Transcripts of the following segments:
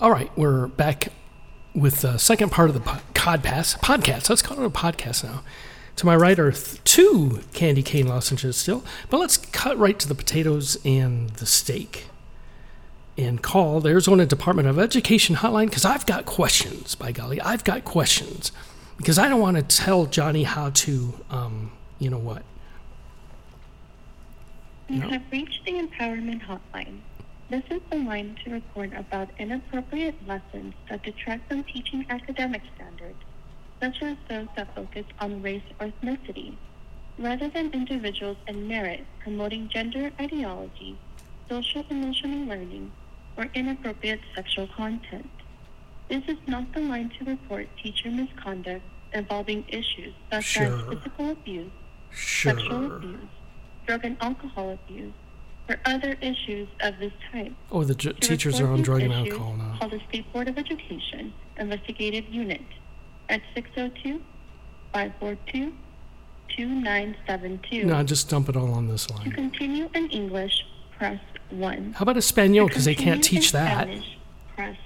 All right, we're back with the second part of the Codpass podcast. Let's call it a podcast now. To my right are th- two candy cane lozenges still, but let's cut right to the potatoes and the steak. And call the Arizona Department of Education hotline because I've got questions. By golly, I've got questions because I don't want to tell Johnny how to, um, you know what. You No. have reached the Empowerment Hotline. This is the line to report about inappropriate lessons that detract from teaching academic standards, such as those that focus on race or ethnicity, rather than individuals and merit, promoting gender ideology, social emotional learning, or inappropriate sexual content. This is not the line to report teacher misconduct involving issues such Sure. as physical abuse, sexual abuse, drug and alcohol abuse, or other issues of this type. Oh, the j- To teachers are on drug and alcohol now. Call the State Board of Education Investigative Unit at 602 542 2972. No, just dump it all on this line. To continue in English, press 1. How about Espanol? Because they can't teach in that. Spanish, press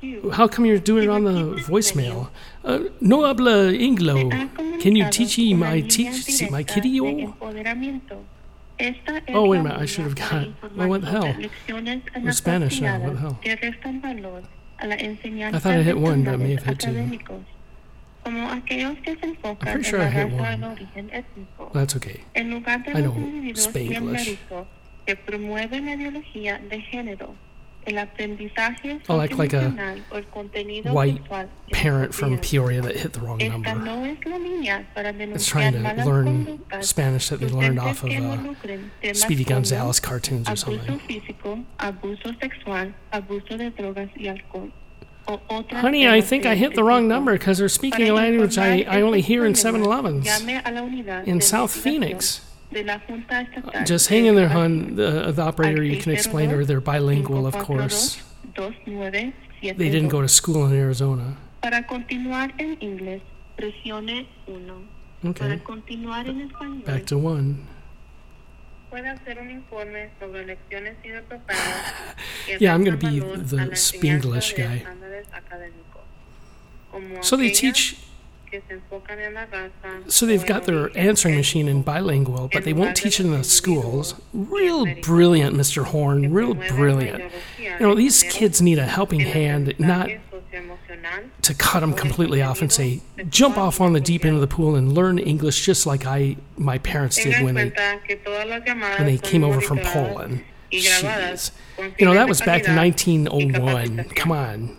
2. How come you're doing it on the voicemail? Uh, no habla Inglo. Can you teach me my teach my kitty? Oh. Esta Oh, wait a minute, I should have got- well, what the hell? We're Spanish now, what the hell? que restan valor a la enseñanza I thought I hit one, but I may have hit two. académicos, como aquellos que pretty sure I hit one. étnico, that's okay. en lugar de I know individuos Spanglish. Bien mérito que promueven la ideología de género, el aprendizaje I like- like a el contenido white Parent from. Peoria that hit the wrong number. no es la línea para It's trying to learn Spanish that they learned off of uh, Speedy como Gonzalez cartoons or something. físico, abuso sexual, abuso de drogas y alcohol. Honey, I think I hit the wrong number because they're speaking a language I, I only hear in problemas, 7-Elevens. llame a la unidad In South Phoenix. De la Junta Estatal Just hang in there, hon. The, uh, the operator, you can explain to her they're bilingual, of course. They didn't go to school in Arizona. Para continuar en inglés, presione 1. Para Okay, continuar en español, back to one. puede hacer un informe sobre lecciones inapropiadas que Yeah, I'm gonna be the a la Spanglish enseñanza de guy. estándares académicos, como So they teach, que se enfocan en la raza so they've got their answering machine in bilingual, but they won't teach it in the schools. Real brilliant, Mr. Horne, real brilliant. You know, these kids need a helping hand, not to cut them completely off and say, jump off on the deep end of the pool and learn English just like I, my parents did when they, cuenta que todas las llamadas when they came over from Poland. Jeez. You know, that was back in 1901. Come on.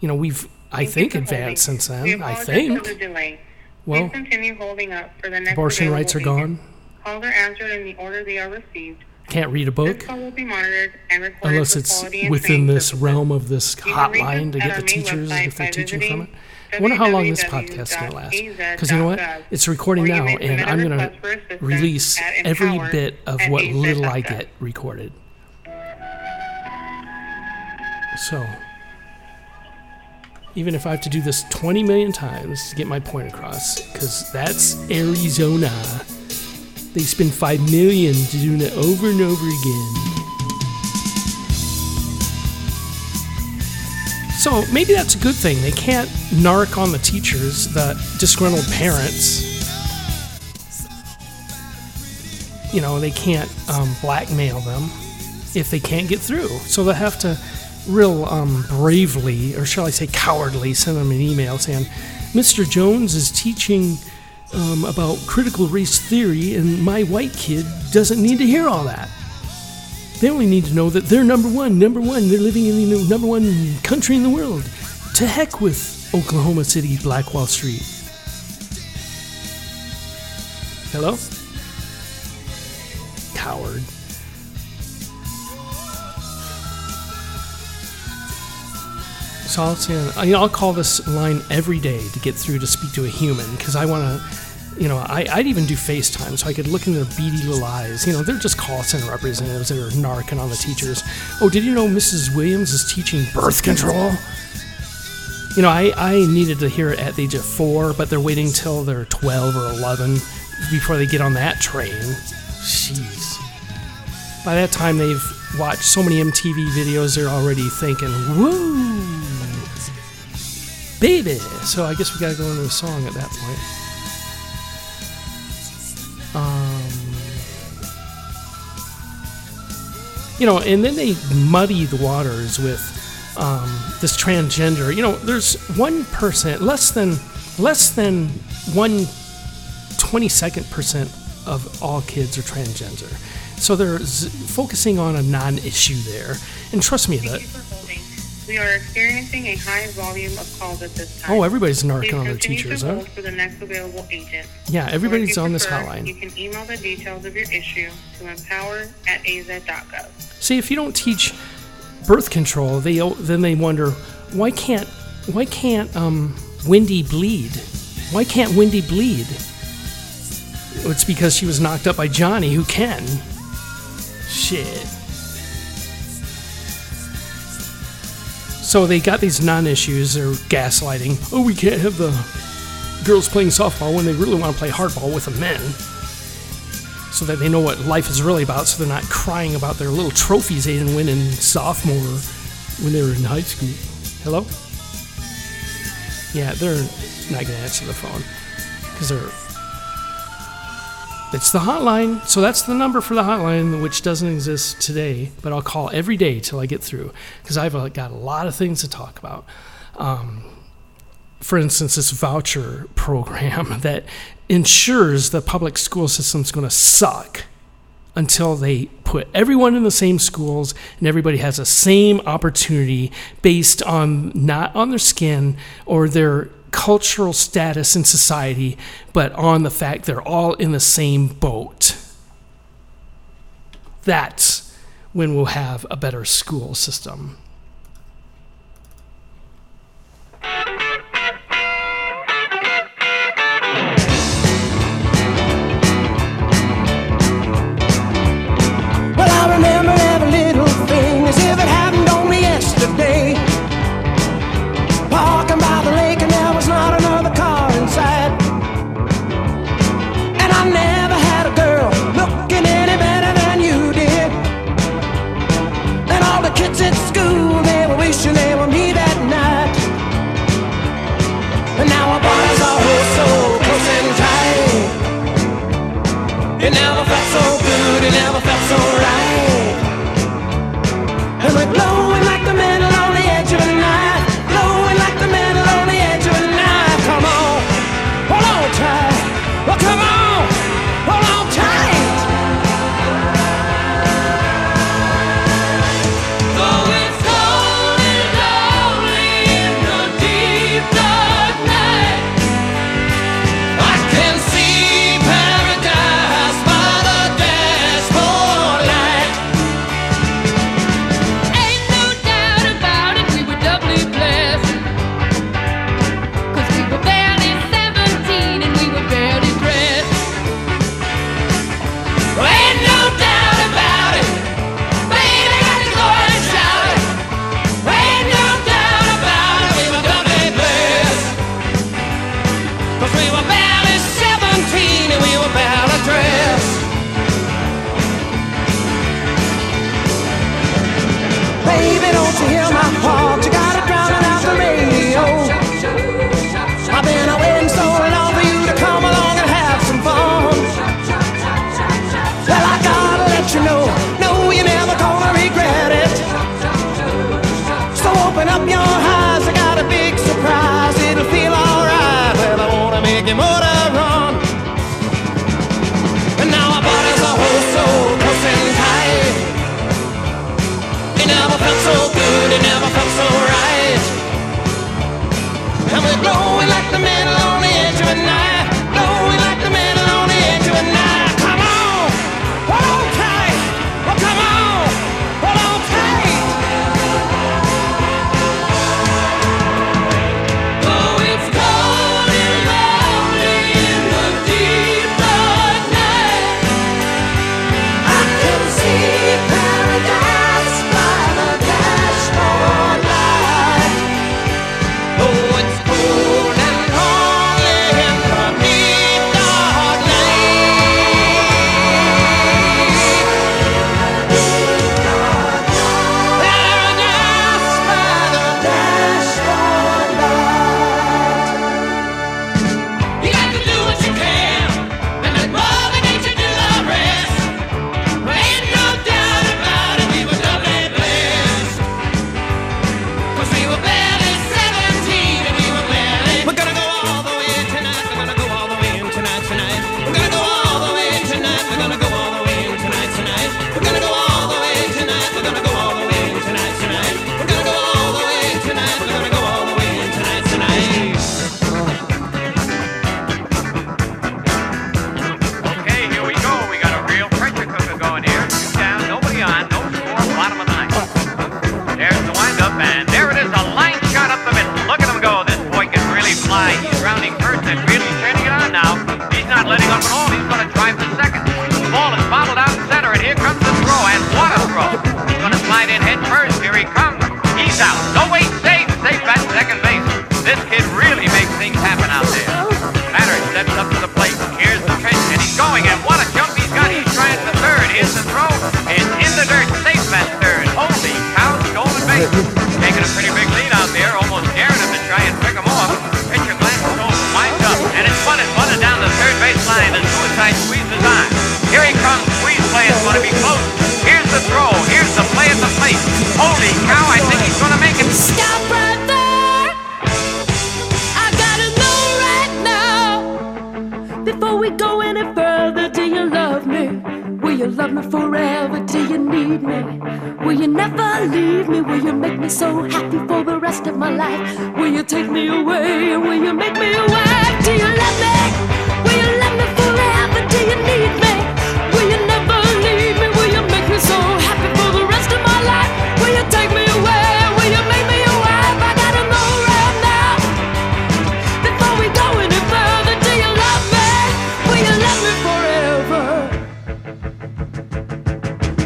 You know, we've, I think, advanced holding. since then. I think. the. Well, Please continue holding up for the next abortion rights are gone. Calls are answered in the order they are received. Can't read a book call will be monitored and recorded unless it's within this realm of this You can reach hotline to get the teachers if they're teaching from it. I wonder how long this podcast is going to last. Because you know what? It's recording now, and I'm going to release every bit of what little I get recorded. So, even if I have to do this 20 million times to get my point across, because that's Arizona. They spend 5 million doing it over and over again. So maybe that's a good thing. They can't narc on the teachers, the disgruntled parents. You know, they can't um, blackmail them if they can't get through. So they'll have to real um, bravely, or shall I say cowardly, send them an email saying, Mr. Jones is teaching um, about critical race theory, and my white kid doesn't need to hear all that. They only need to know that they're number one, number one. They're living in the number one country in the world. To heck with Oklahoma City, Black Wall Street. Hello? Coward. So I'll, say, I- I'll call this line every day to get through to speak to a human because I want to, you know, I, I'd even do FaceTime so I could look in their beady little eyes. You know, they're just call center representatives that are narking on the teachers. Oh, did you know Mrs. Williams is teaching birth control? You know, I, I needed to hear it at the age of four, but they're waiting till they're 12 or 11 before they get on that train. Jeez. By that time, they've watched so many MTV videos, they're already thinking, woo, baby. So I guess we gotta go into a song at that point. Um, you know, and then they muddy the waters with um, this transgender. You know, there's one percent, less than less than one twenty second percent of all kids are transgender. So they're z- focusing on a non-issue there. And trust me, that. We are experiencing a high volume of calls at this time. oh, everybody's Please narking on the continue teachers, to huh? hold for the next available agent. Yeah, everybody's on this hotline. You can email the details of your issue to empower at az.gov. See, if you don't teach birth control, they then they wonder why can't why can't um, Wendy bleed? Why can't Wendy bleed? It's because she was knocked up by Johnny, who can. Shit. So they got these non-issues. They're gaslighting. Oh, we can't have the girls playing softball when they really want to play hardball with the men so that they know what life is really about, so they're not crying about their little trophies they didn't win in sophomore when they were in high school. Hello? Yeah, they're not going to answer the phone because they're. It's the hotline, so that's the number for the hotline, which doesn't exist today, but I'll call every day till I get through because I've uh, got a lot of things to talk about. Um, for instance, this voucher program that ensures the public school system's going to suck until they put everyone in the same schools and everybody has the same opportunity based on not on their skin or their cultural status in society, but on the fact they're all in the same boat. That's when we'll have a better school system.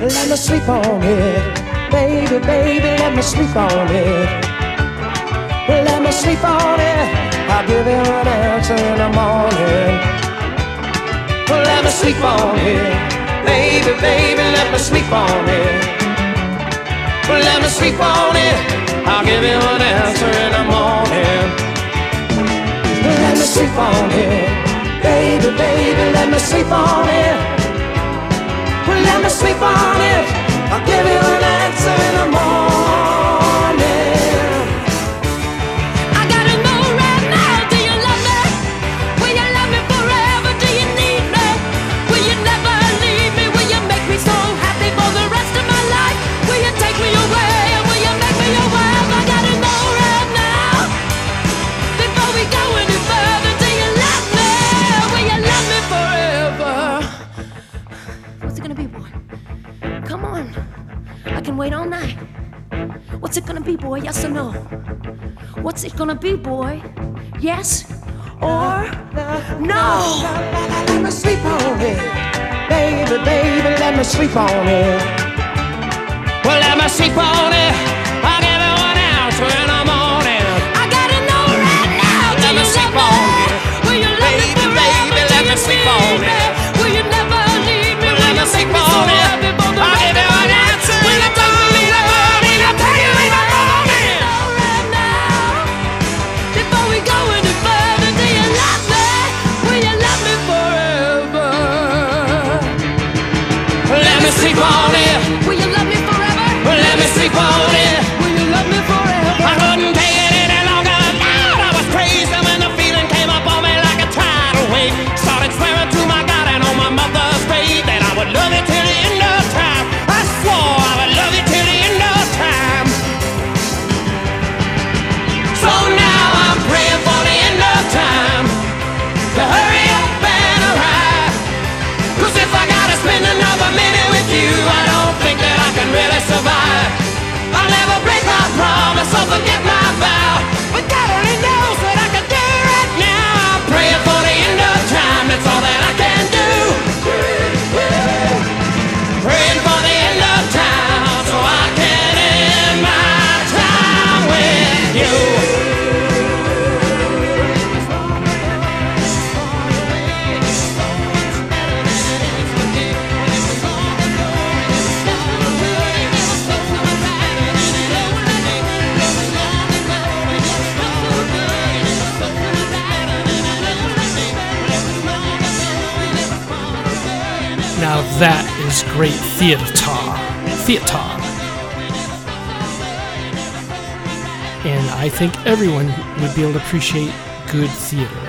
Let me sleep on it. Baby, baby, let me sleep on it. Let me sleep on it. I'll give you an answer in the morning. Let me sleep on it. Baby, baby, let me sleep on it. Let me sleep on it. I'll give you an answer in the morning. Let me sleep on it. Baby, baby, let me sleep on it. Well, let me sleep on it. I'll give you an answer in the morning. boy? Yes or no? What's it gonna be, boy? Yes or no? Let me sleep on it, baby, baby. Let me sleep on it. Well, let me sleep on it. I'll. I gotta know right now. Let me sleep on it. Baby, baby? Let me sleep on it. that is great theater. Theater. And I think everyone would be able to appreciate good theater.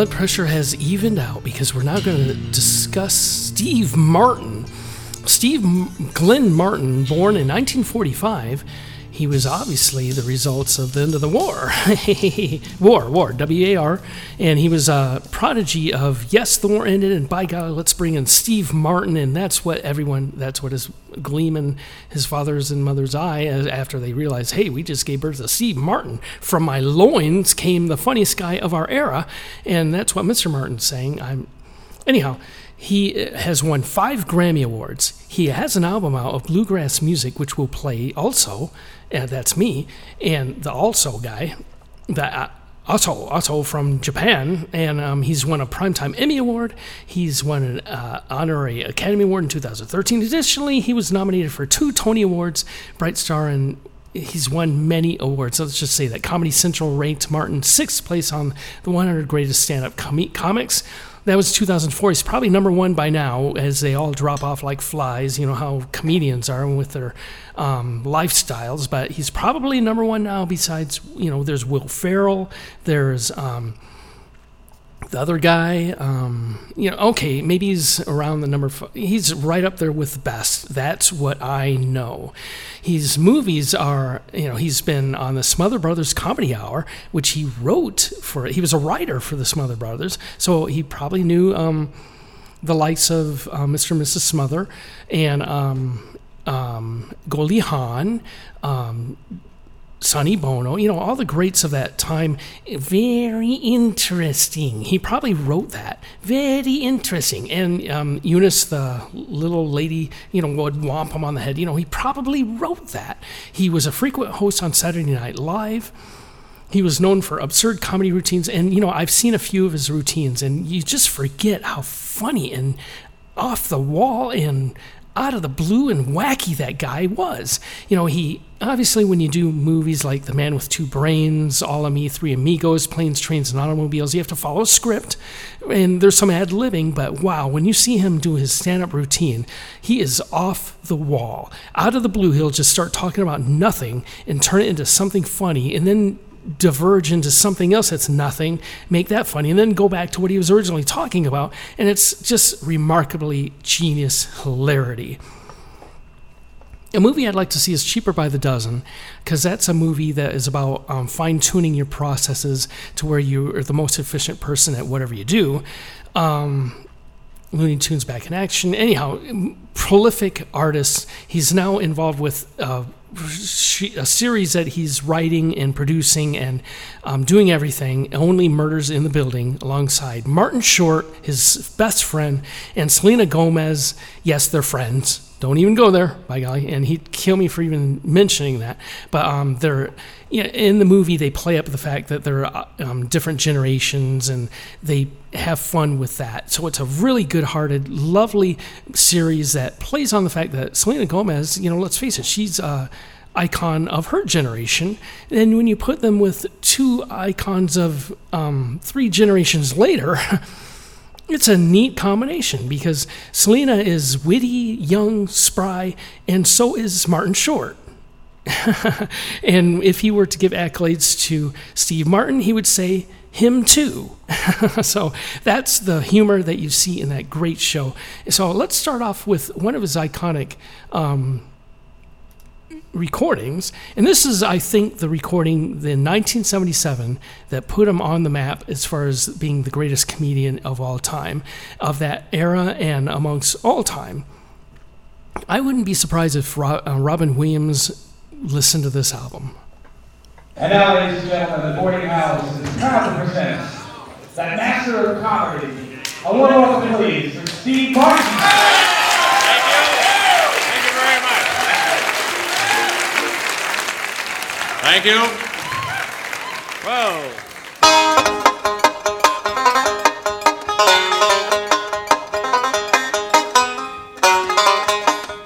Blood pressure has evened out because we're now going to discuss Steve Martin. Steve Glenn Martin, born in 1945, he was obviously the results of the end of the war. war, war, W A R. And he was a prodigy of, yes, the war ended, and by God, let's bring in Steve Martin. And that's what everyone, that's what is gleaming his father's and mother's eye after they realized, hey, we just gave birth to Steve Martin. From my loins came the funniest guy of our era. And that's what Mr. Martin's saying. I'm, anyhow, he has won five Grammy Awards. He has an album out of bluegrass music, which we'll play also. And that's me. And the also guy, that uh, also also from Japan, and um, he's won a Primetime Emmy Award. He's won an uh, honorary Academy Award in 2013. Additionally, he was nominated for two Tony Awards, Bright Star, and he's won many awards. Let's just say that Comedy Central ranked Martin sixth place on the 100 greatest stand-up com- comics. That was 2004. He's probably number one by now, as they all drop off like flies. You know how comedians are with their um, lifestyles. But he's probably number one now. Besides, you know, there's Will Ferrell. There's um, the other guy. Um, you know, okay, maybe he's around the number. F- he's right up there with the best. That's what I know. His movies are, you know, he's been on the Smother Brothers Comedy Hour, which he wrote for. He was a writer for the Smother Brothers, so he probably knew um, the likes of uh, Mr. and Mrs. Smother and um, um, Goldie Hawn. Um, Sonny Bono, you know, all the greats of that time. Very interesting. He probably wrote that. Very interesting. And um, Eunice, the little lady, you know, would whomp him on the head. You know, he probably wrote that. He was a frequent host on Saturday Night Live. He was known for absurd comedy routines. And, you know, I've seen a few of his routines, and you just forget how funny and off the wall and out of the blue and wacky that guy was. You know, he obviously, when you do movies like The Man with Two Brains, All of Me, Three Amigos, Planes, Trains, and Automobiles, you have to follow a script and there's some ad libbing. But wow, when you see him do his stand up routine, he is off the wall. Out of the blue, he'll just start talking about nothing and turn it into something funny and then diverge into something else that's nothing, make that funny, and then go back to what he was originally talking about. And it's just remarkably genius hilarity. A movie I'd like to see is Cheaper by the Dozen, because that's a movie that is about um, fine tuning your processes to where you are the most efficient person at whatever you do. Um, Looney Tunes back in action. Anyhow, prolific artist. He's now involved with uh, a series that he's writing and producing and um, doing everything. Only Murders in the Building, alongside Martin Short, his best friend, and Selena Gomez. Yes, they're friends. Don't even go there, by golly. And he'd kill me for even mentioning that. But um, they're you know, in the movie. They play up the fact that they're uh, um, different generations, and they have fun with that. So it's a really good-hearted, lovely series that plays on the fact that Selena Gomez. You know, let's face it, she's a icon of her generation. And when you put them with two icons of um, three generations later. it's a neat combination because Selena is witty, young, spry, and so is Martin Short. and if he were to give accolades to Steve Martin, he would say him too. so that's the humor that you see in that great show. So let's start off with one of his iconic um, recordings. And this is, I think, the recording in 1977 that put him on the map as far as being the greatest comedian of all time, of that era and amongst all time. I wouldn't be surprised if uh, Robin Williams listened to this album. And now, ladies and gentlemen, the boarding house is proud to present that master of comedy. A warm welcome, please, for Steve Martin. Thank you. Whoa.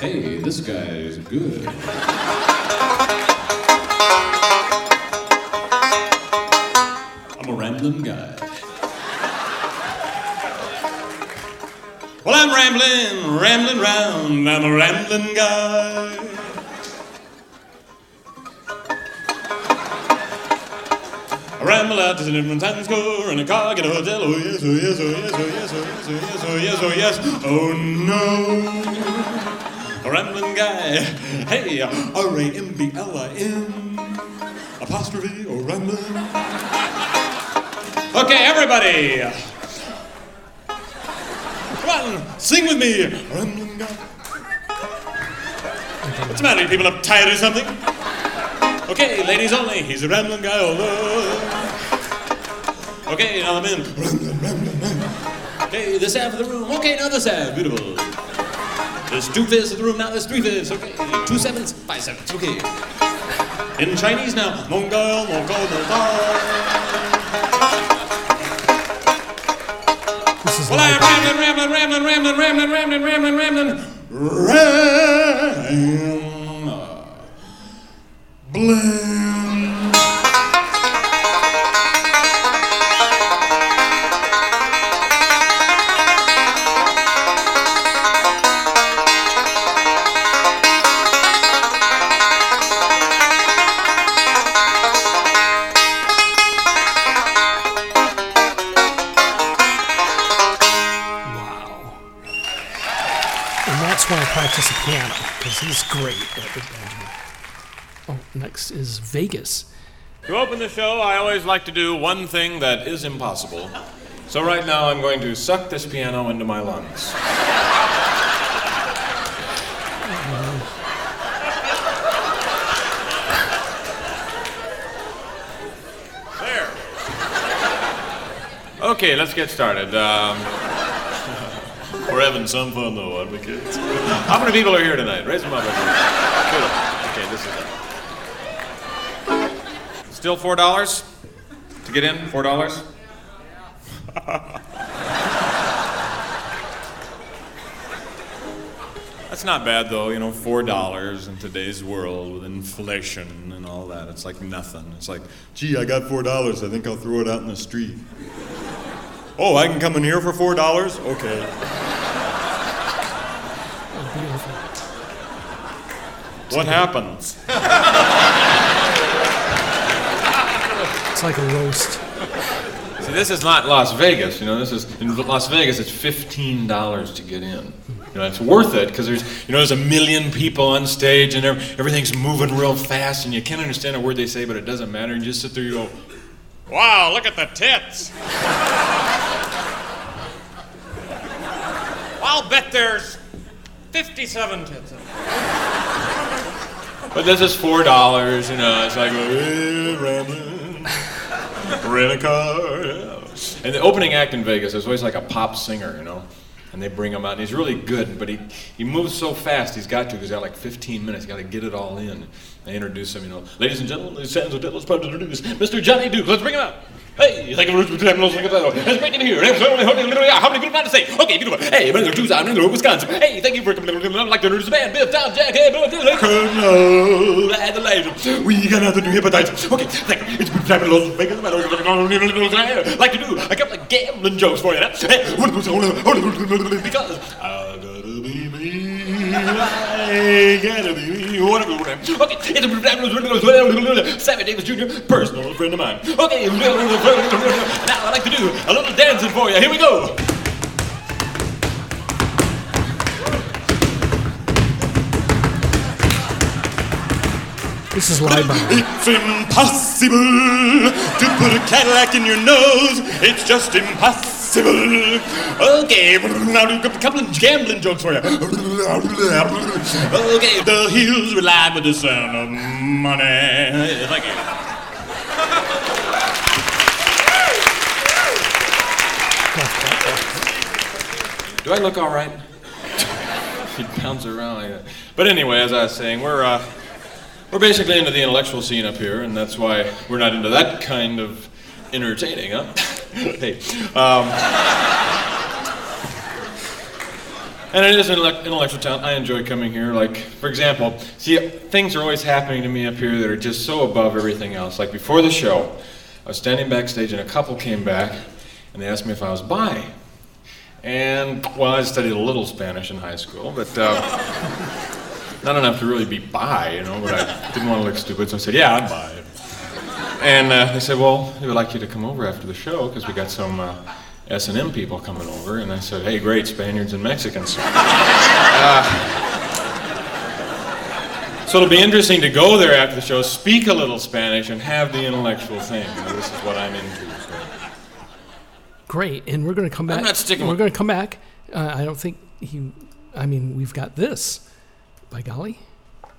Hey, this guy is good. I'm a rambling guy. Well, I'm rambling, rambling round. I'm a rambling guy. Ramble out to the different Times Square in a car, get a hotel. Oh yes, oh yes, oh yes, oh yes, oh yes, oh yes, oh yes, oh yes. Oh no. A rambling guy. Hey, R A M B L I N. Apostrophe or rambling. Okay, everybody. Come on, sing with me. Rambling guy. What's the matter? You people uptight or something? Okay, ladies only. He's a rambling guy all over. Okay, now the men. Rambling, rambling, rambling. Okay, this half of the room. Okay, now this half. Beautiful. There's two fifths of the room, now there's three fifths. Okay, two sevenths, five sevenths. Okay. In Chinese now. Mon gao, mon gao, mon gao. This is Well. I'm rambling, rambling, rambling, rambling, rambling, rambling, rambling, rambling. Rambling. And that's why I practice the piano, because he's great at the banjo. Oh, next is Vegas. To open the show, I always like to do one thing that is impossible. So right now, I'm going to suck this piano into my lungs. There. Okay, let's get started. Um, we're having some fun though, aren't we, kids? How many people are here tonight? Raise them up. Still four dollars to get in. Four dollars. That's not bad though. You know, four dollars in today's world with inflation and all that. It's like nothing. It's like, gee, I got four dollars. I think I'll throw it out in the street. Oh, I can come in here for four dollars? Okay. What happens? It's like a roast. See, this is not Las Vegas. You know, this is in Las Vegas. It's fifteen dollars to get in. You know, it's worth it because there's, you know, there's a million people on stage and everything's moving real fast, and you can't understand a word they say, but it doesn't matter. You just sit there, you go, "Wow, look at the tits." I'll bet there's 57 tits. But this is four dollars. You know, it's like "Eh, rambling, rent a car. yeah." And the opening act in Vegas is always like a pop singer, you know. And they bring him out. And he's really good, but he, he moves so fast. He's got to. 'cause He's got like 15 minutes. He's got to get it all in. They introduce him, you know. Ladies and gentlemen, ladies and gentlemen, let's introduce Mr. Johnny Duke. Let's bring him out. Hey, thank you very much for having us. It's great to be here. How many people got to say? Okay, beautiful. Hey, Mr. Tucson, Mr. Wisconsin. Hey, thank you for coming. I'd like to introduce the band. Biff, Tom, Jack, hey, Bill, Colonel Adelaide. We got nothing to hepatitis. Okay, thank you. It's been time in Las Vegas. I'd like to do a couple of gambling jokes for you. Because be Okay, Sammy Davis Jr., personal friend of mine. Okay, now I'd like to do a little dancing for you. Here we go. This is by It's impossible to put a Cadillac in your nose. It's just impossible. Okay, now do a couple of gambling jokes for you. Okay, the hills relied with the sound of money. Thank you. Do I look all right? he bounce around like that. But anyway, as I was saying, we're uh, we're basically into the intellectual scene up here, and that's why we're not into that kind of entertaining, huh? hey, um, and it is an intellectual town. I enjoy coming here. Like, for example, see, things are always happening to me up here that are just so above everything else. Like before the show, I was standing backstage, and a couple came back, and they asked me if I was bi. And well, I studied a little Spanish in high school, but. Uh, not enough to really be bi, you know, but I didn't want to look stupid, so I said, yeah, I'm bi. And uh, they said, well, we would like you to come over after the show because we got some uh, S&M people coming over. And I said, hey, great, Spaniards and Mexicans. Uh, so it'll be interesting to go there after the show, speak a little Spanish, and have the intellectual thing. You know, this is what I'm into. So. Great, and we're going to come back. I'm not sticking We're with- going to come back. Uh, I don't think he. I mean, we've got this. By golly.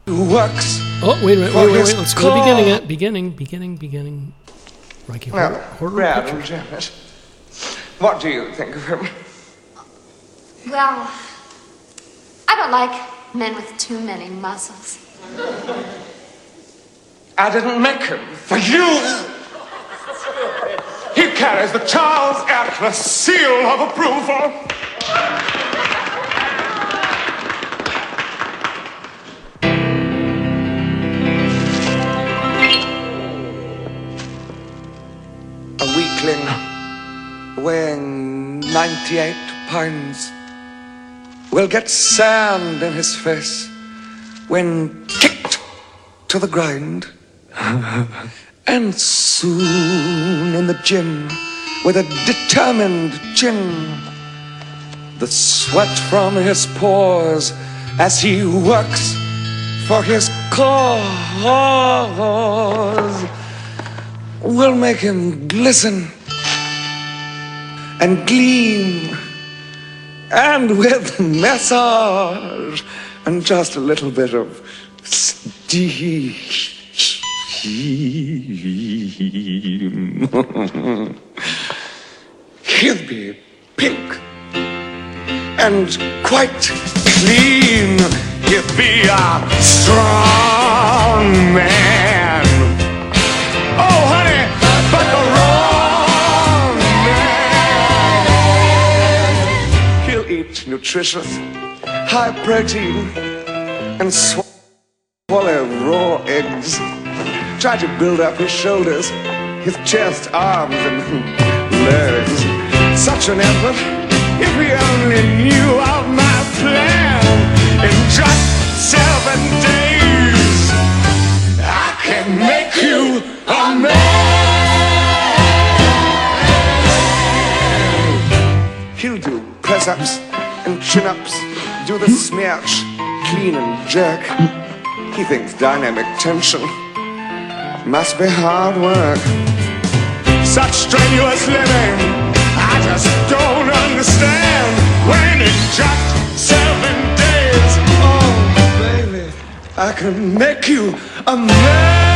Works. Oh, wait a minute. Wait, wait, wait. Let's go to the beginning. It beginning, beginning, beginning. Rocky Horror. Now, horror Brad picture. Janet, what do you think of him? Well, I don't like men with too many muscles. I didn't make him for you. He carries the Charles Atlas seal of approval. Weighing 98 pounds will get sand in his face when kicked to the ground. and soon in the gym with a determined chin, the sweat from his pores as he works for his cause will make him glisten and gleam and with massage and just a little bit of steam. He'll be pink and quite clean. He'll be a strong man. Nutritious, high protein, and swallow raw eggs. Try to build up his shoulders, his chest, arms, and legs. Such an effort if he only knew of my plan. In just seven days, I can make you a man. He'll do press ups and chin ups, do the smirch, clean and jerk. He thinks dynamic tension must be hard work. Such strenuous living, I just don't understand. When in just seven days, oh baby, I can make you a man.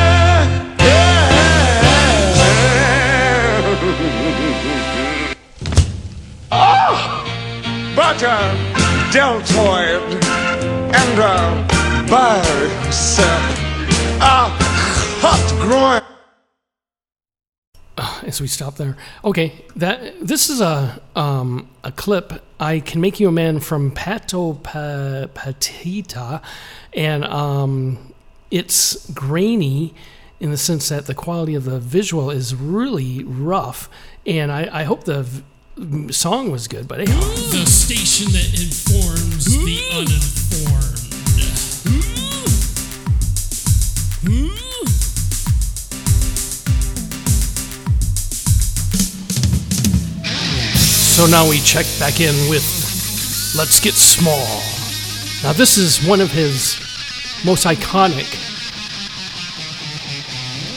But a deltoid and a bicep, a hot groin. as we stop there. Okay, that this is a um, a clip. I can make you a man from Pato pa, Patita, and um, it's grainy in the sense that the quality of the visual is really rough. And I, I hope the song was good, but anyhow. The station that informs the uninformed. So now we check back in with Let's Get Small. Now, this is one of his most iconic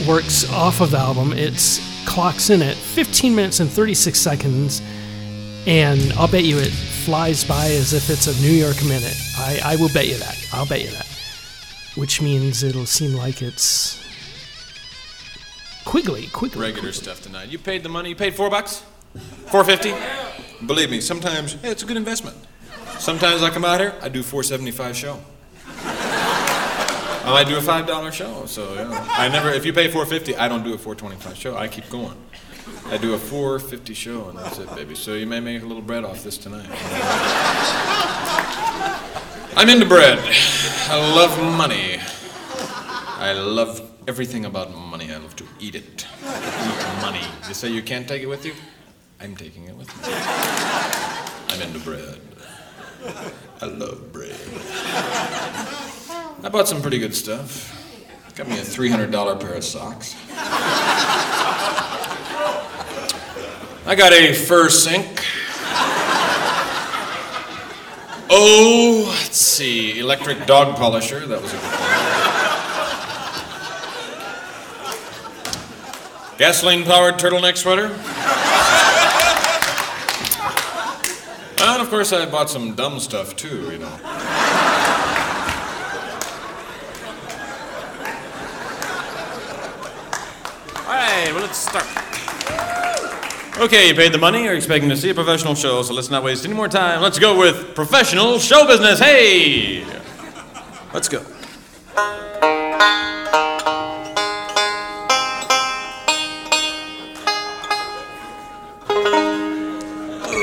works off of the album. It's clocks in at 15 minutes and 36 seconds, and I'll bet you it flies by as if it's a New York minute. I, I will bet you that. I'll bet you that. Which means it'll seem like it's quickly, quickly. Regular stuff tonight. You paid the money. You paid four bucks? Four fifty? Believe me, sometimes it's a good investment. Sometimes I come out here, I do four seventy five show. I might do a five dollar show. So know, I never. If you pay four fifty, I don't do a four twenty five show. I keep going. I do a four fifty show, and that's it, baby. So you may make a little bread off this tonight. I'm into bread. I love money. I love everything about money. I love to eat it. Eat money. You say you can't take it with you? I'm taking it with me. I'm into bread. I love bread. I bought some pretty good stuff. Got me a $300 pair of socks. I got a fur sink. Oh, let's see, electric dog polisher. That was a good one. Gasoline powered turtleneck sweater. And of course, I bought some dumb stuff too, you know. All right, well, let's start. Okay, you paid the money. You're expecting to see a professional show, so let's not waste any more time. Let's go with professional show business. Hey! Let's go.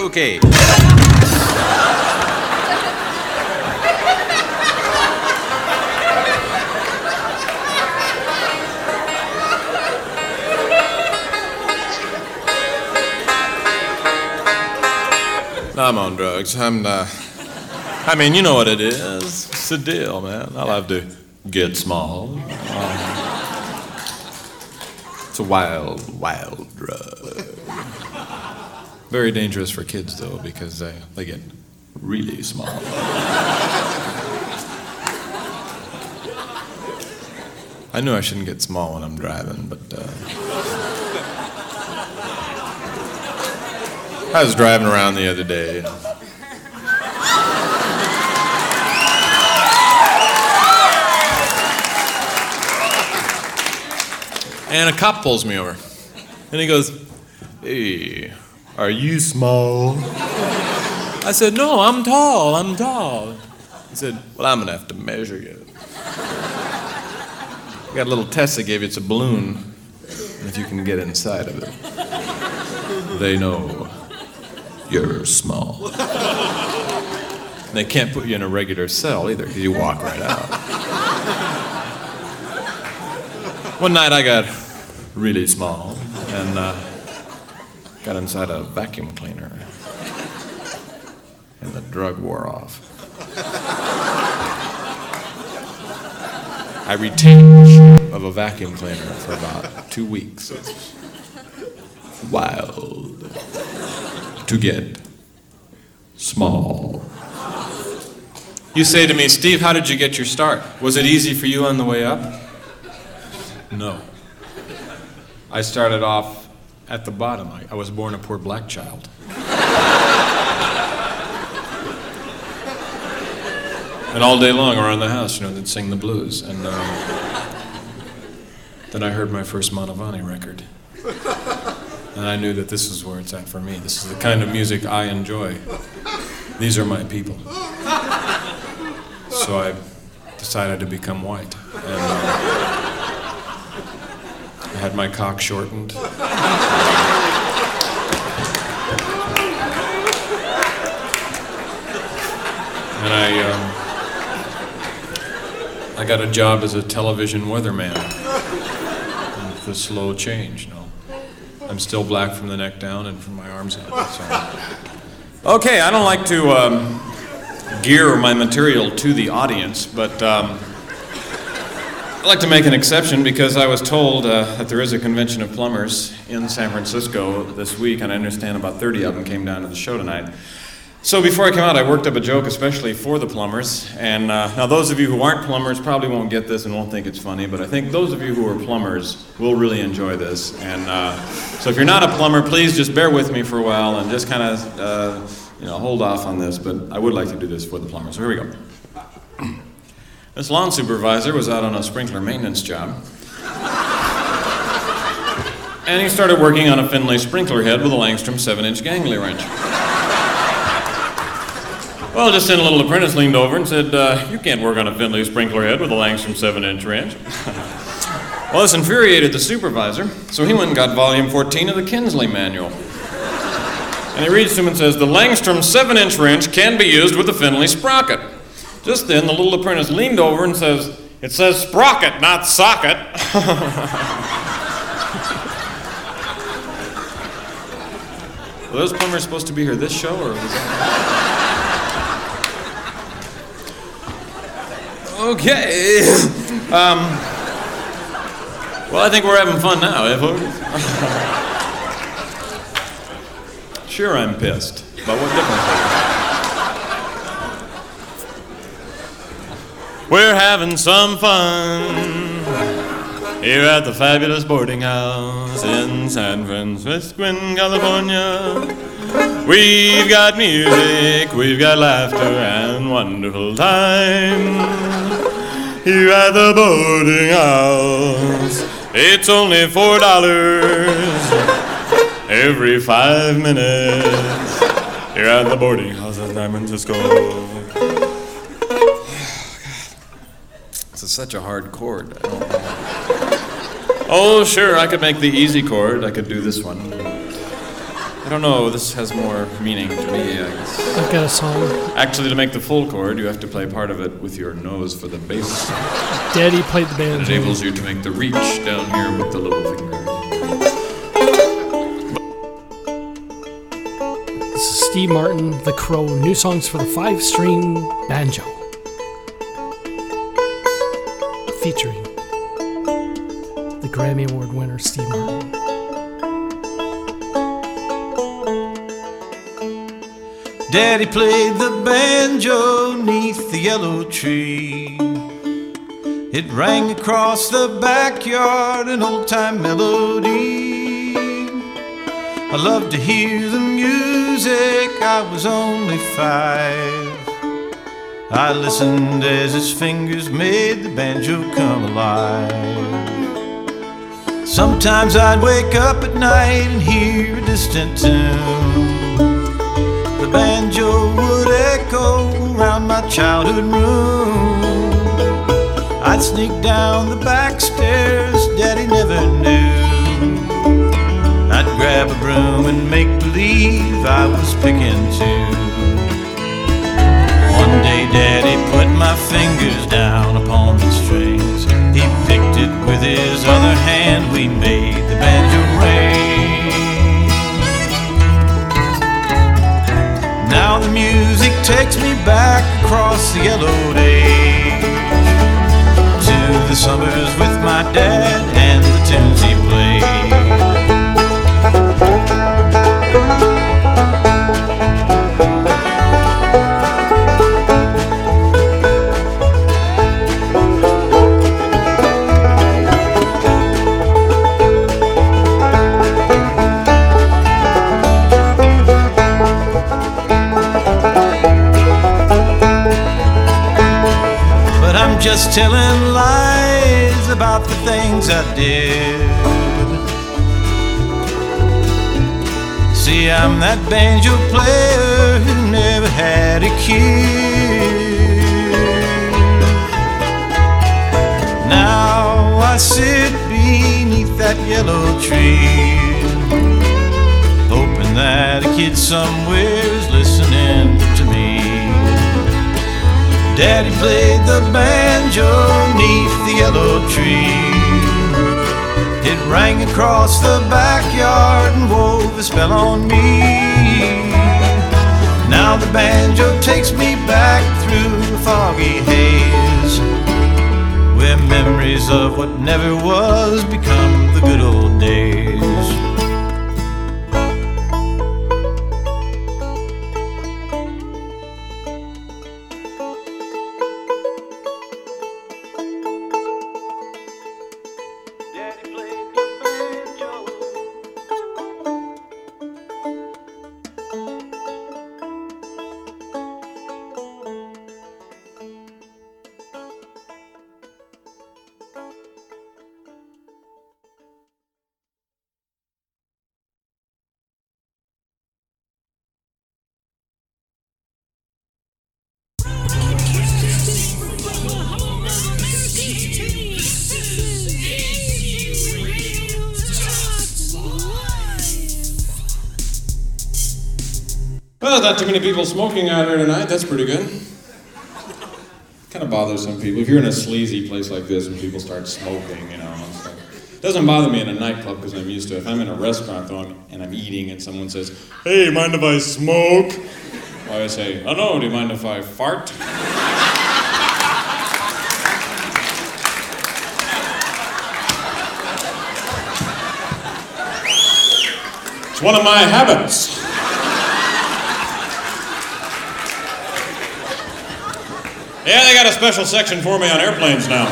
Okay. I'm on drugs. I'm, uh, I mean, you know what it is. It's the deal, man. I'll have to get small. It's a wild, wild drug. Very dangerous for kids, though, because they, they get really small. I knew I shouldn't get small when I'm driving, but uh, I was driving around the other day. And a cop pulls me over. And he goes, Hey, are you small? I said, No, I'm tall, I'm tall. He said, Well, I'm gonna have to measure you. I got a little test they gave you, it's a balloon. If you can get inside of it, they know you're small. They can't put you in a regular cell either, because you walk right out. One night I got really small and uh, got inside a vacuum cleaner, and the drug wore off. I retained the shape of a vacuum cleaner for about two weeks. It's wild to get small. You say to me, Steve, how did you get your start? Was it easy for you on the way up? No. I started off at the bottom. I, I was born a poor black child. and all day long around the house, you know, they'd sing the blues. And uh, then I heard my first Mantovani record. And I knew that this is where it's at for me. This is the kind of music I enjoy. These are my people. So I decided to become white. And, uh, I had my cock shortened. And I, um, I got a job as a television weatherman. It's slow change, you know. I'm still black from the neck down and from my arms up. So. Okay, I don't like to um, gear my material to the audience, but um, I'd like to make an exception because I was told uh, that there is a convention of plumbers in San Francisco this week, and I understand about 30 of them came down to the show tonight. So before I came out, I worked up a joke especially for the plumbers. And uh, now, those of you who aren't plumbers probably won't get this and won't think it's funny, but I think those of you who are plumbers will really enjoy this. And uh, so if you're not a plumber, please just bear with me for a while and just kind of, uh, you know, hold off on this. But I would like to do this for the plumbers. So here we go. This lawn supervisor was out on a sprinkler maintenance job. And he started working on a Finlay sprinkler head with a Langstrom 7 inch gangly wrench. Well, just then a little apprentice leaned over and said, uh, You can't work on a Finlay sprinkler head with a Langstrom 7 inch wrench. well, this infuriated the supervisor, so he went and got volume 14 of the Kinsley manual. And he reads to him and says, The Langstrom 7 inch wrench can be used with the Finlay sprocket. Just then, the little apprentice leaned over and says, It says sprocket, not socket. Were those plumbers supposed to be here this show, or was that... Okay. Um, well, I think we're having fun now, eh, folks? Sure, I'm pissed. But what difference? We're having some fun here at the fabulous boarding house in San Francisco, California. We've got music, we've got laughter and wonderful time here at the boarding house. It's only four dollars every five minutes here at the boarding house in San Francisco. It's such a hard chord. I don't know. Oh, sure, I could make the easy chord. I could do this one. I don't know, this has more meaning to me, I guess. I've got a song. Actually, to make the full chord, you have to play part of it with your nose for the bass. Daddy played the It enables you to make the reach down here with the little finger. This is Steve Martin, The Crow, new songs for the five string banjo. Featuring the Grammy Award winner, Steve Martin. Daddy played the banjo neath the yellow tree. It rang across the backyard an old time melody. I loved to hear the music, I was only five. I listened as his fingers made the banjo come alive. Sometimes I'd wake up at night and hear a distant tune. Banjo would echo around my childhood room. I'd sneak down the back stairs, Daddy never knew. I'd grab a broom and make believe I was picking two. One day, Daddy put my fingers down upon the strings. He picked it with his other hand. We made the banjo Now the music takes me back across the yellow days to the summers with my dad Just telling lies about the things I did. See, I'm that banjo player who never had a kid. Now I sit beneath that yellow tree, hoping that a kid somewhere is listening to me. Daddy played the banjo neath the yellow tree. It rang across the backyard and wove a spell on me. Now the banjo takes me back through a foggy haze, where memories of what never was become the good old days. Many people smoking out here tonight. That's pretty good. Kind of bothers some people. If you're in a sleazy place like this and people start smoking, you know, it doesn't bother me in a nightclub because I'm used to it. If I'm in a restaurant though and I'm eating and someone says, "Hey, mind if I smoke?" Well, I say, "Oh no, do you mind if I fart?" It's one of my habits. Yeah, they got a special section for me on airplanes now.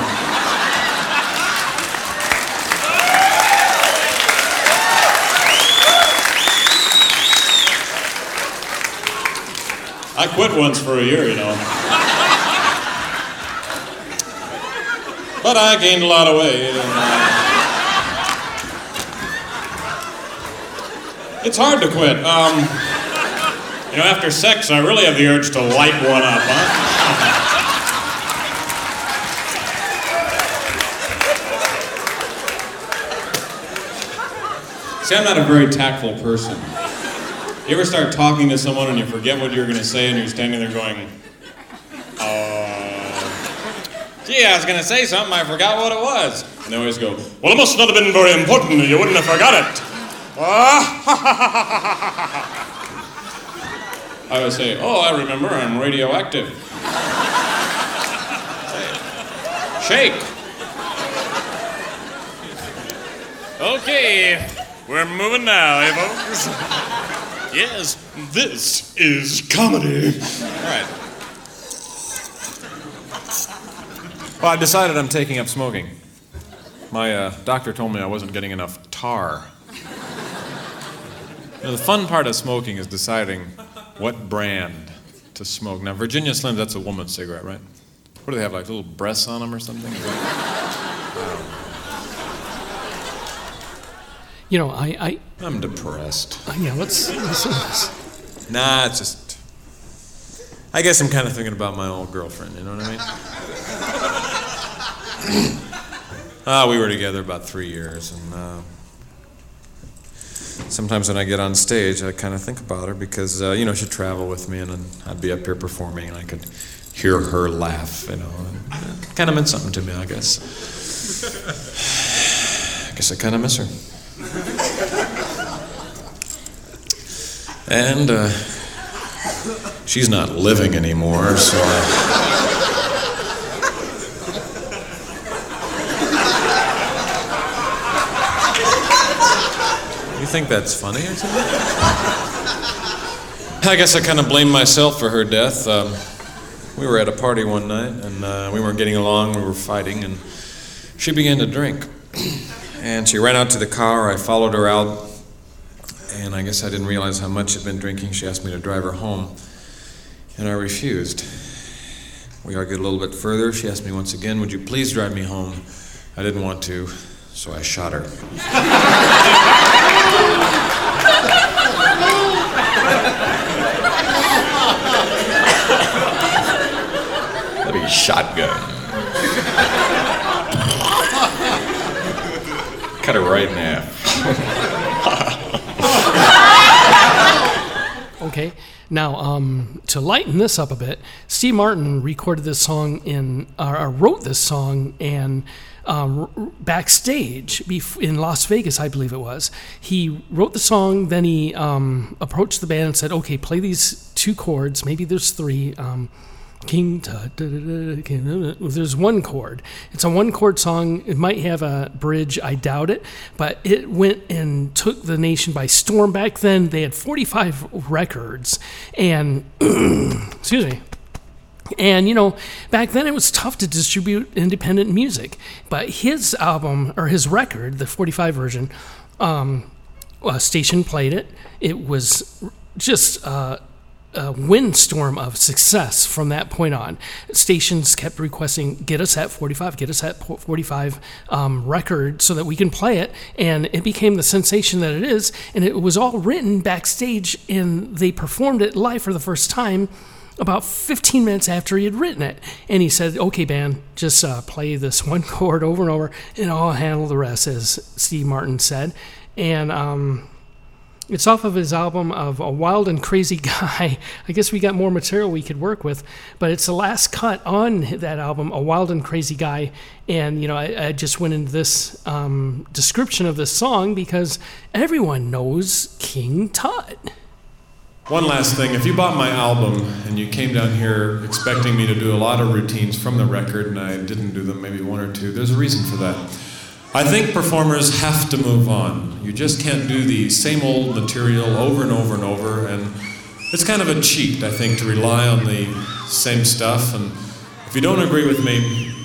I quit once for a year, you know. But I gained a lot of weight. It's hard to quit. Um, you know, after sex, I really have the urge to light one up, huh? See, I'm not a very tactful person. You ever start talking to someone and you forget what you're going to say and you're standing there going, uh, gee, I was going to say something, I forgot what it was. And they always go, well, it must not have been very important, or you wouldn't have forgot it. I would say, oh, I remember, I'm radioactive. Shake. Okay, we're moving now, eh, folks? Yes, this is comedy. All right. Well, I decided I'm taking up smoking. My uh, doctor told me I wasn't getting enough tar. Know, the fun part of smoking is deciding what brand to smoke. Now, Virginia Slims, that's a woman's cigarette, right? What do they have, like little breasts on them or something? Is that- You know, I, I I'm depressed. uh, yeah. Let's to this. Nah, it's just. I guess I'm kind of thinking about my old girlfriend, you know what I mean? Ah, we were together about three years, and uh, sometimes when I get on stage, I kind of think about her because, uh, you know, she'd travel with me, and then I'd be up here performing, and I could hear her laugh, you know. And it kind of meant something to me, I guess. I guess I kind of miss her. And uh, she's not living anymore, so I. You think that's funny or something? I guess I kind of blame myself for her death. Um, we were at a party one night and uh, we weren't getting along, we were fighting, and she began to drink. And she ran out to the car. I followed her out, and I guess I didn't realize how much she'd been drinking. She asked me to drive her home, and I refused. We argued a little bit further. She asked me once again, Would you please drive me home? I didn't want to, so I shot her. That'd be shotgun. Cut her right in half. Okay. Now, um, to lighten this up a bit, Steve Martin recorded this song in, wrote this song and um, backstage in Las Vegas, I believe it was. He wrote the song, then he um, approached the band and said, "Okay, play these two chords. Maybe there's three. King. There's one chord. It's a one chord song. It might have a bridge. I doubt it. But it went and took the nation by storm. Back then, they had 45 records. And, excuse me. And, you know, back then it was tough to distribute independent music. But his album, or his record, the 45 version, um, a station played it. It was just uh, a windstorm of success from that point on. Stations kept requesting, get us at 45, get us at 45 um, record so that we can play it. And it became the sensation that it is. And it was all written backstage, and they performed it live for the first time about 15 minutes after he had written it. And he said, okay, band, just uh, play this one chord over and over, and I'll handle the rest, as Steve Martin said. And um, it's off of his album of A Wild and Crazy Guy. I guess we got more material we could work with, but it's the last cut on that album, A Wild and Crazy Guy. And, you know, I, I just went into this um, description of this song because everyone knows King Tut. One last thing if you bought my album and you came down here expecting me to do a lot of routines from the record and I didn't do them, maybe one or two, there's a reason for that. I think performers have to move on. You just can't do the same old material over and over and over, and it's kind of a cheat, I think, to rely on the same stuff. And If you don't agree with me,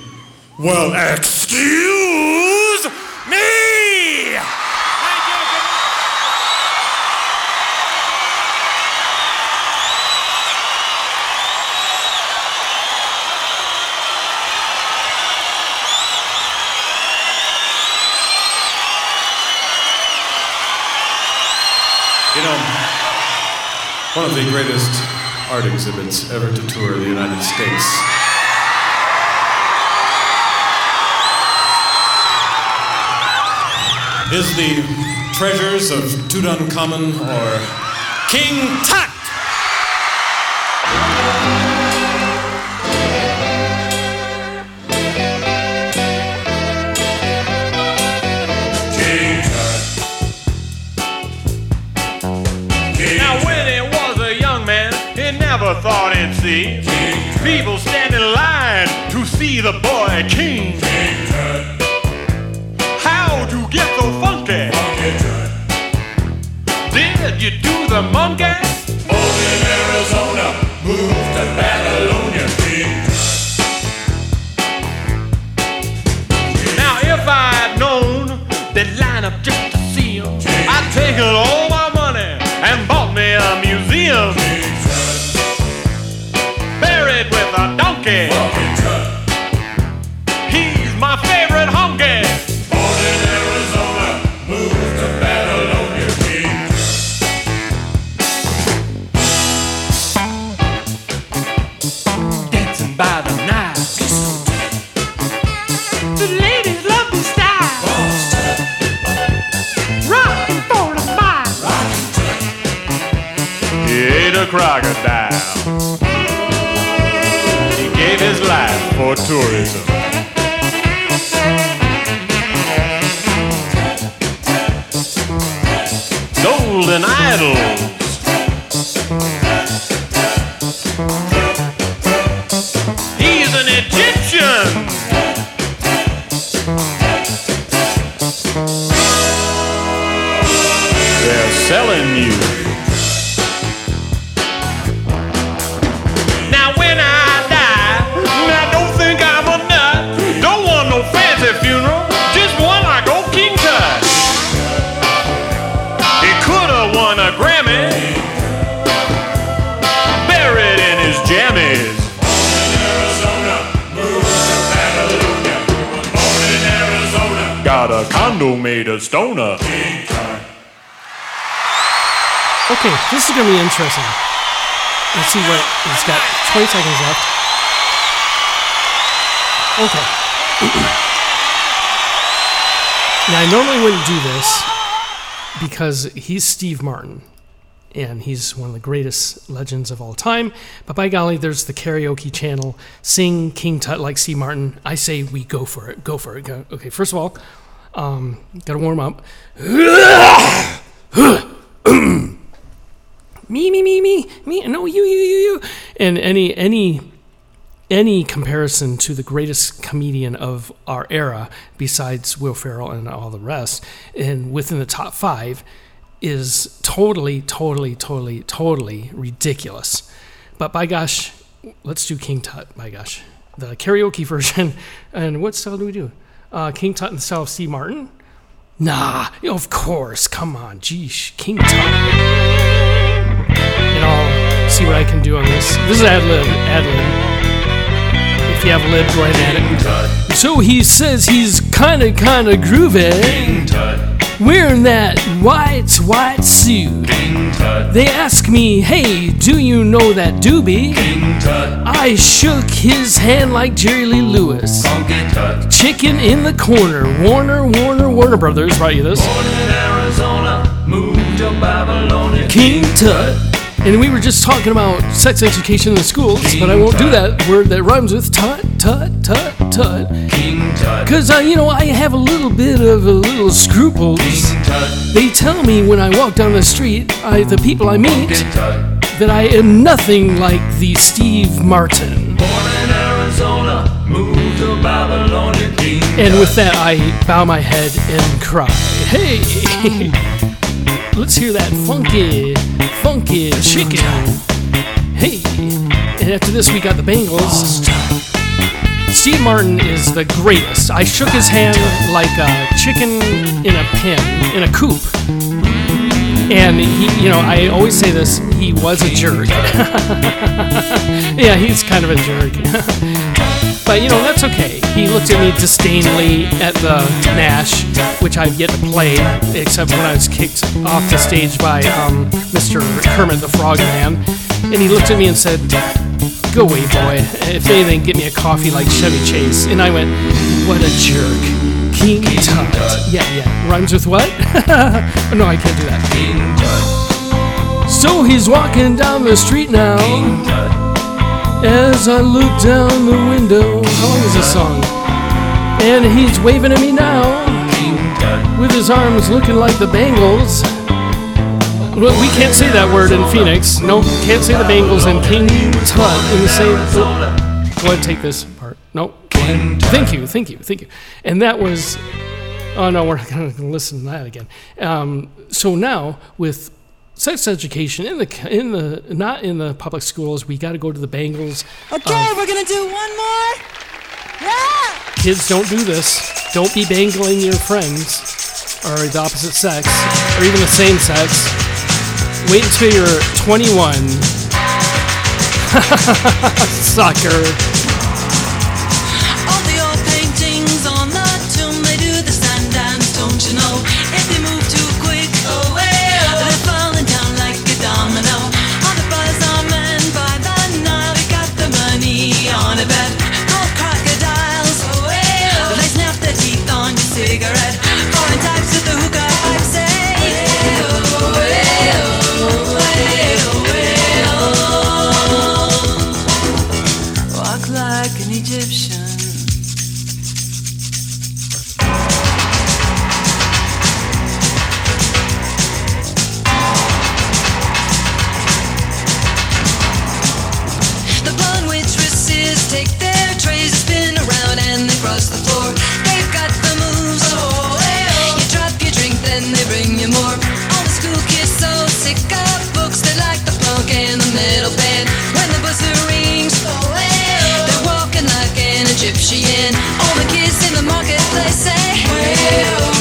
well, excuse me! You know, one of the greatest art exhibits ever to tour the United States is the treasures of Tutankhamun or King Tut. Seconds left. Okay. now, I normally wouldn't do this because he's Steve Martin and he's one of the greatest legends of all time. But by golly, there's the karaoke channel. Sing King Tut like Steve Martin. I say we go for it. Go for it. Go. Okay, first of all, um, got to warm up. me, me, me, me, me. No, you, you, you, you. And any, any, any comparison to the greatest comedian of our era, besides Will Ferrell and all the rest, and within the top five, is totally, totally, totally, totally ridiculous. But by gosh, let's do King Tut. By gosh, the karaoke version. And what style do we do? Uh, King Tut in the style of Steve Martin. Nah, of course. Come on, geesh, King Tut. And I'll see what I can do on this. This is ad lib. Ad lib. If you have a lib, go ahead and add it. So he says he's kinda, kinda groovy. Wearing that white, white suit. They ask me, hey, do you know that doobie? I shook his hand like Jerry Lee Lewis. Chicken in the corner. Warner, Warner, Warner Brothers brought you this. King Tut. And we were just talking about sex education in the schools, but I won't do that word that rhymes with tut, tut, tut, tut. Because, uh, you know, I have a little bit of a little scruples. They tell me when I walk down the street, I, the people I meet, that I am nothing like the Steve Martin. And with that, I bow my head and cry. Hey, let's hear that funky, funky chicken. Hey, and after this, we got the Bengals. Steve Martin is the greatest. I shook his hand like a chicken in a pen, in a coop. And he, you know, I always say this, he was a jerk. yeah, he's kind of a jerk. but, you know, that's okay. He looked at me disdainfully at the Nash, which I've yet to play, except when I was kicked off the stage by um, Mr. Kermit the Frogman. And he looked at me and said, Go away, boy. If anything, get me a coffee like Chevy Chase. And I went, What a jerk. King Tut. Yeah, yeah. Rhymes with what? no, I can't do that. So he's walking down the street now. As I look down the window. How long is this song? And he's waving at me now. With his arms looking like the Bengals. Well, we can't say that word in Phoenix. No, can't say the Bengals and King Tut in the same. Oh, go ahead, take this part. Thank you, thank you, thank you. And that was. Oh no, we're not going to listen to that again. Um, so now with sex education in the in the not in the public schools, we got to go to the Bengals. Okay, we're gonna do one more. Yeah. Kids, don't do this. Don't be bangling your friends or the opposite sex or even the same sex. Wait until you're 21. Sucker. Well,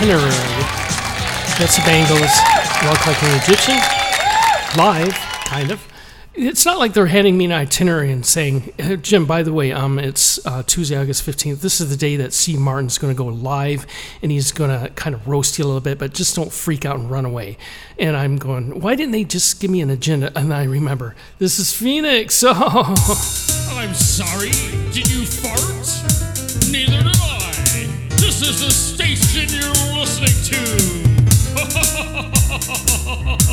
itinerary. That's the Bangles walk like an Egyptian, live, kind of. It's not like they're handing me an itinerary and saying, "Uh, "Jim, by the way, um, it's uh, Tuesday, August fifteenth. This is the day that Steve Martin's going to go live, and he's going to kind of roast you a little bit, but just don't freak out and run away." And I'm going, "Why didn't they just give me an agenda?" And I remember, this is Phoenix. Oh. I'm sorry. Ha ha ha ha!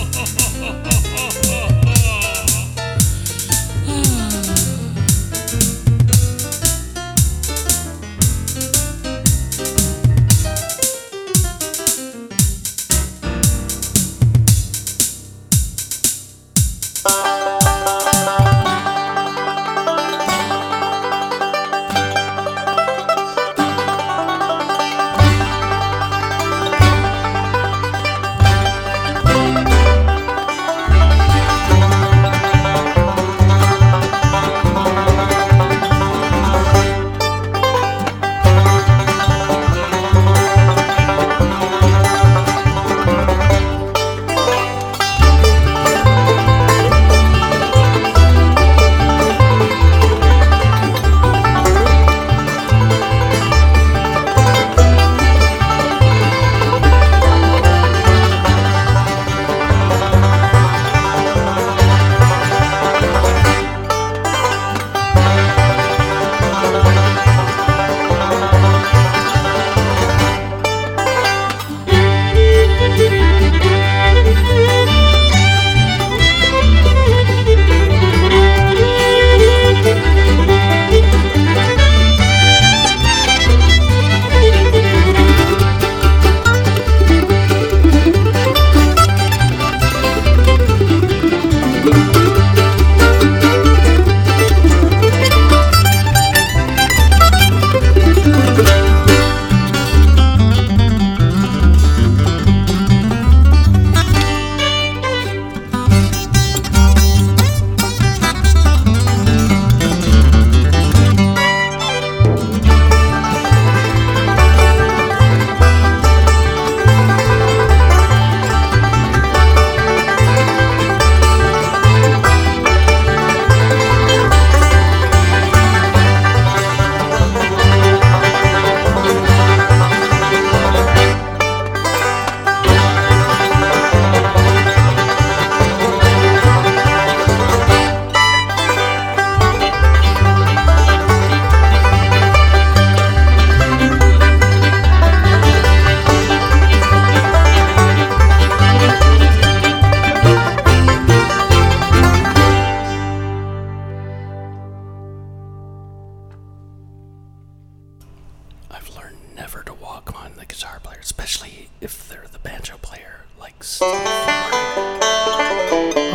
especially if they're the banjo player, like Steve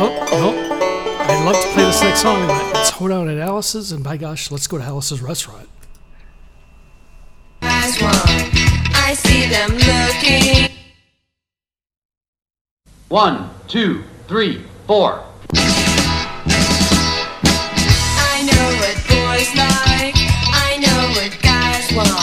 Oh, no. I'd love to play this next song, but it's Hold On at Alice's, and by gosh, let's go to Alice's restaurant. I see them looking. One, two, three, four. I know what boys like. I know what guys want.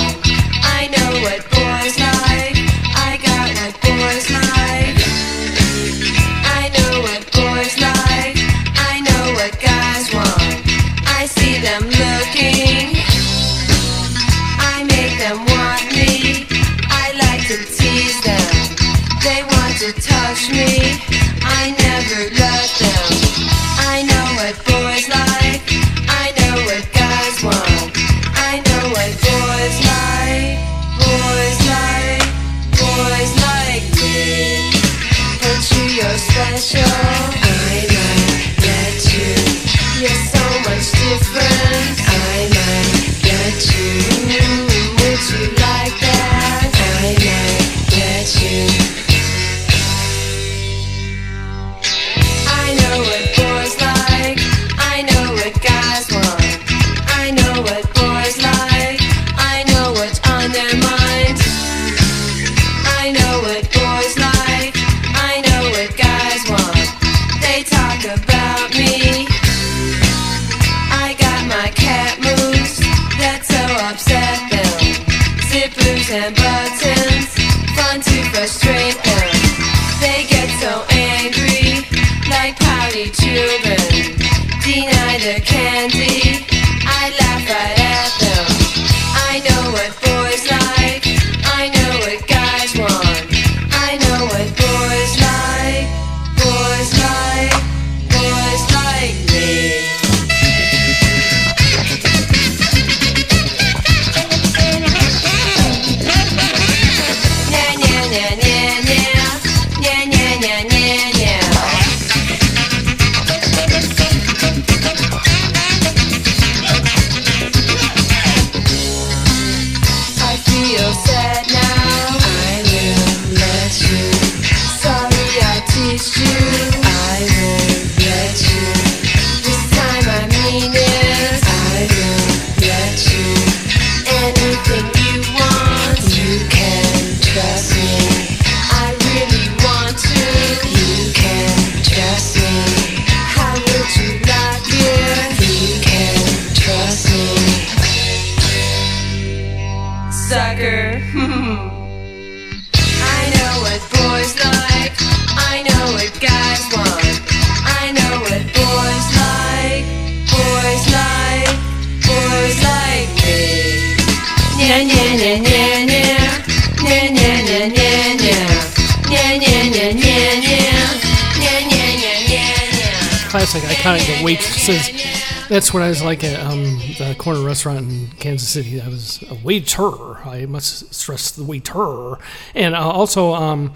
Waitresses that's what i was like at um, the corner restaurant in kansas city. I was a waiter. I must stress the waiter. And uh, also um,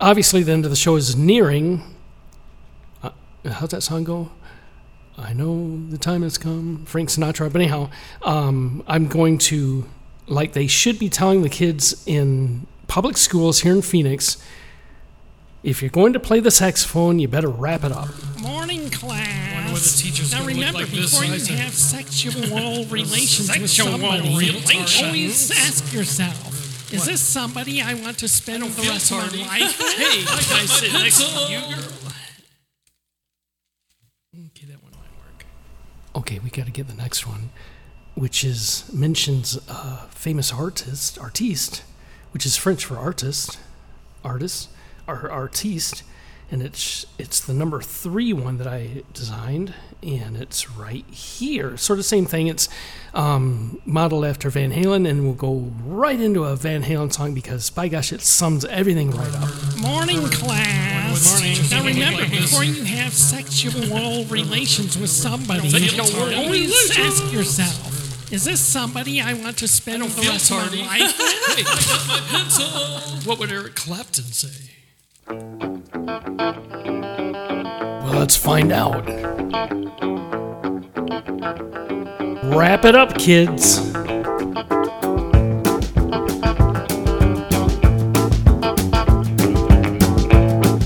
obviously the end of the show is nearing uh, how's that song go? I know the time has come. Frank sinatra. But anyhow um, i'm going to like they should be telling the kids in public schools here in phoenix if you're going to play the saxophone, you better wrap it up. Morning class. Wonder what the teacher's Now remember, like this before you size have sexual relations with Sexual somebody, relations? always ask yourself, is this somebody I want to spend the feel rest of my life with? Hey, can I sit next to you, girl? Okay, we got to get the next one, which is mentions a famous artist, artiste, which is French for artist, artist, or artiste, and it's it's the number three one that I designed, and it's right here. Sort of same thing. It's um, modeled after Van Halen, and we'll go right into a Van Halen song because by gosh, it sums everything right up. Morning class. Morning. Now remember, before you have sexual relations with somebody, Feel you tardy. always ask yourself, is this somebody I want to spend the rest tardy. of my life with? Hey, I got my pencil. What would Eric Clapton say? Well, let's find out. Wrap it up, kids.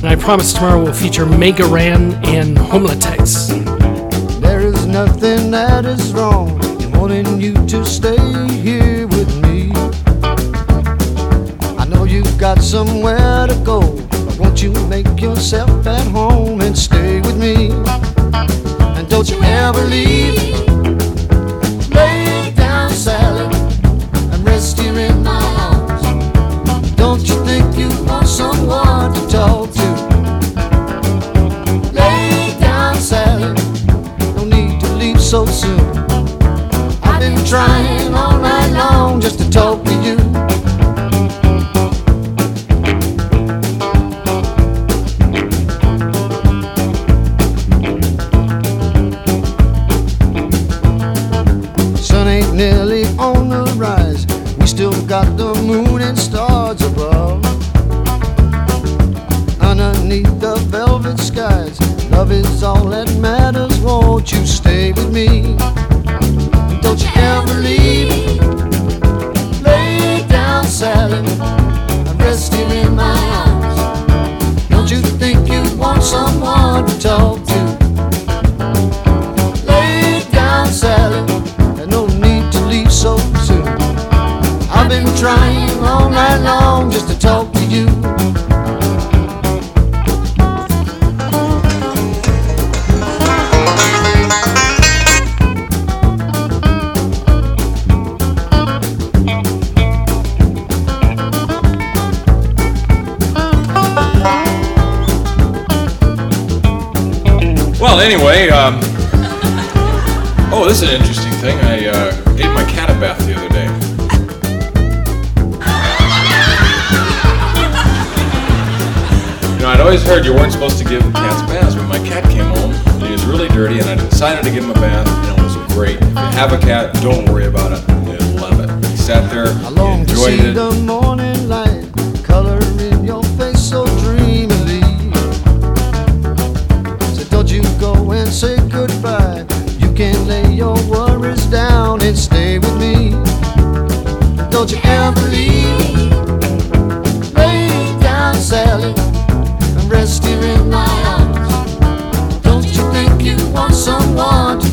And I promise tomorrow we'll feature Mega Ran and Homelatex. There is nothing that is wrong in wanting you to stay here with me. I know you've got somewhere to go, you make yourself at home and stay with me? And don't you ever leave. Lay down, Sally, and rest here in my arms. Don't you think you want someone to talk to? Lay down, Sally. No need to leave so soon. I've been trying all night long just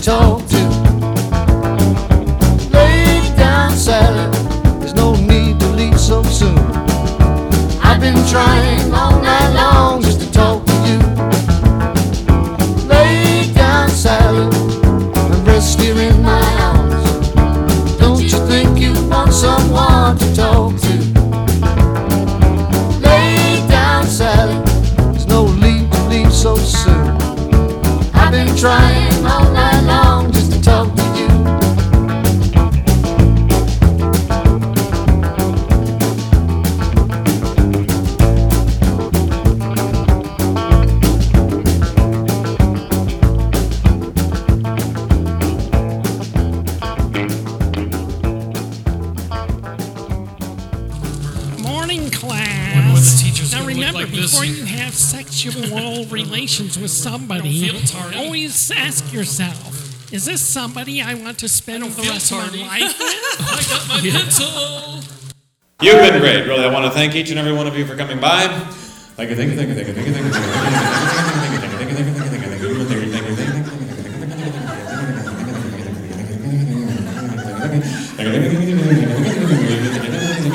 talk to? Lay down, Sally. There's no need to leave so soon. I've been trying all night long just to talk to you. Lay down, Sally, and rest here in my arms. Don't you think you want someone to talk to? Lay down, Sally. There's no need to leave so soon. I've been trying Is this somebody I want to spend the rest of my life with? I got my yeah. pencil. You've been great, really. I want to thank each and every one of you for coming by. Thank you, thank you, thank you, thank you, thank you, thank you, thank you, thank you, thank you.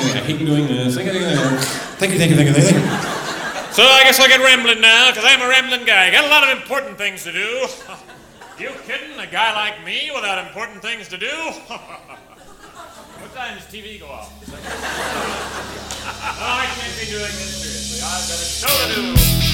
I hate doing this. Thank you, thank you, thank you, thank you. So I guess I'll get rambling now, because I'm a rambling guy. Got a lot of important things to do. You kidding? A guy like me without important things to do? what time does TV go off? no, I can't be doing this seriously. I've got a show to do.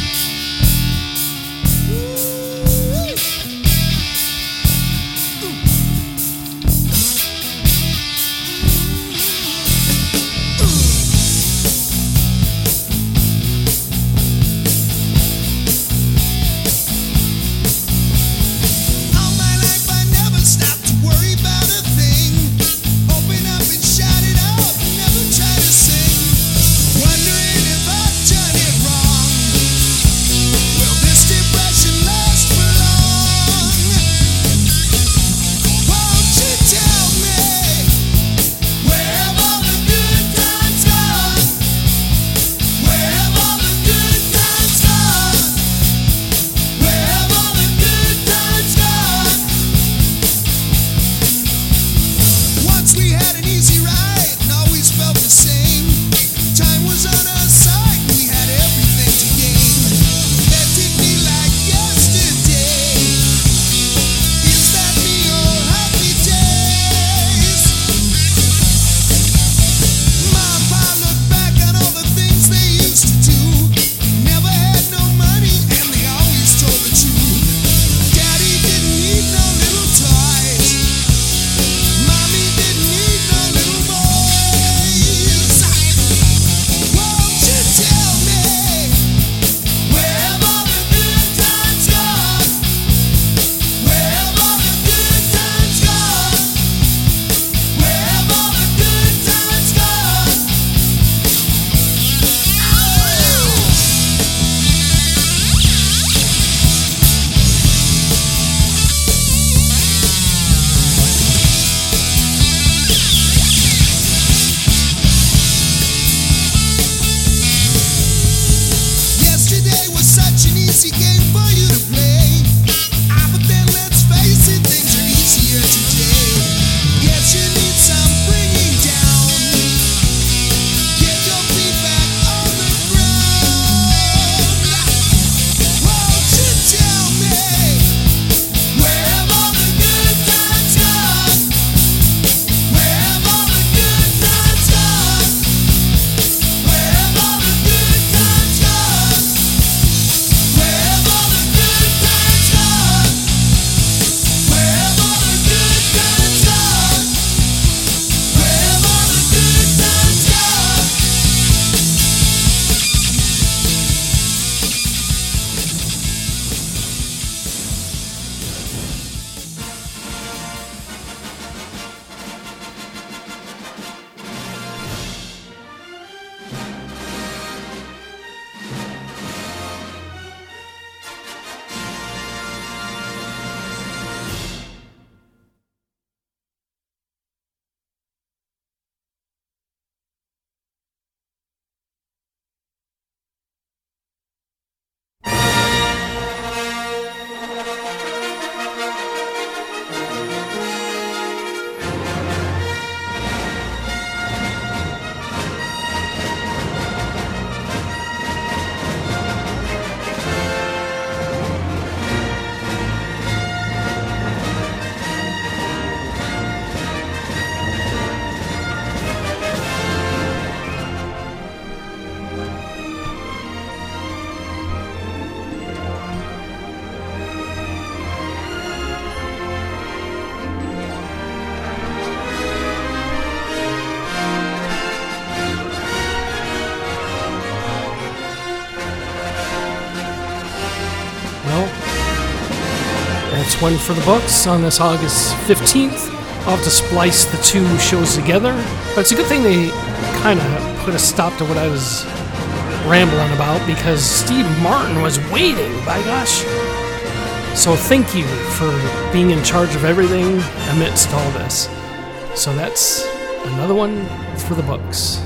one for the books on this August 15th. I'll have to splice the two shows together, but it's a good thing they kind of put a stop to what I was rambling about because Steve Martin was waiting, by gosh. So thank you for being in charge of everything amidst all this. So that's another one for the books.